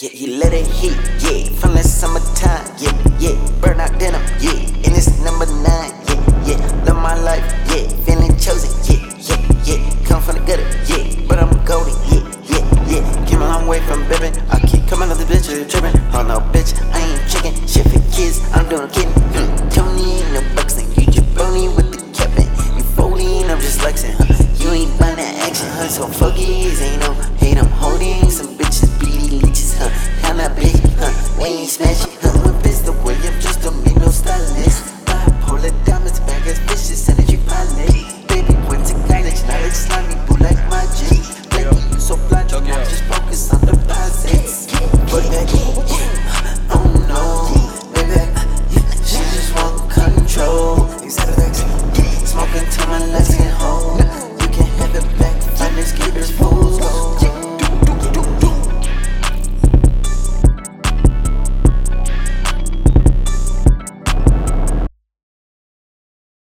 Yeah, he let it heat, yeah, from the summertime, yeah, yeah, burn out denim, yeah, and it's number nine, yeah, yeah, love my life, yeah, feeling chosen, yeah, yeah, yeah, come from the gutter, yeah, but I'm golden, yeah, yeah, yeah, came a long way from bibbing, I keep coming up the bitch, tripping, oh no, bitch, I ain't chicken, shit for kids, I'm doing kidding, hmm, Tony ain't no boxing, you jabroni with the Kevin, you Foley I'm just flexing, huh, you ain't buying that action, huh, so fuck it, ain't no hate, I'm holding some into my left hand.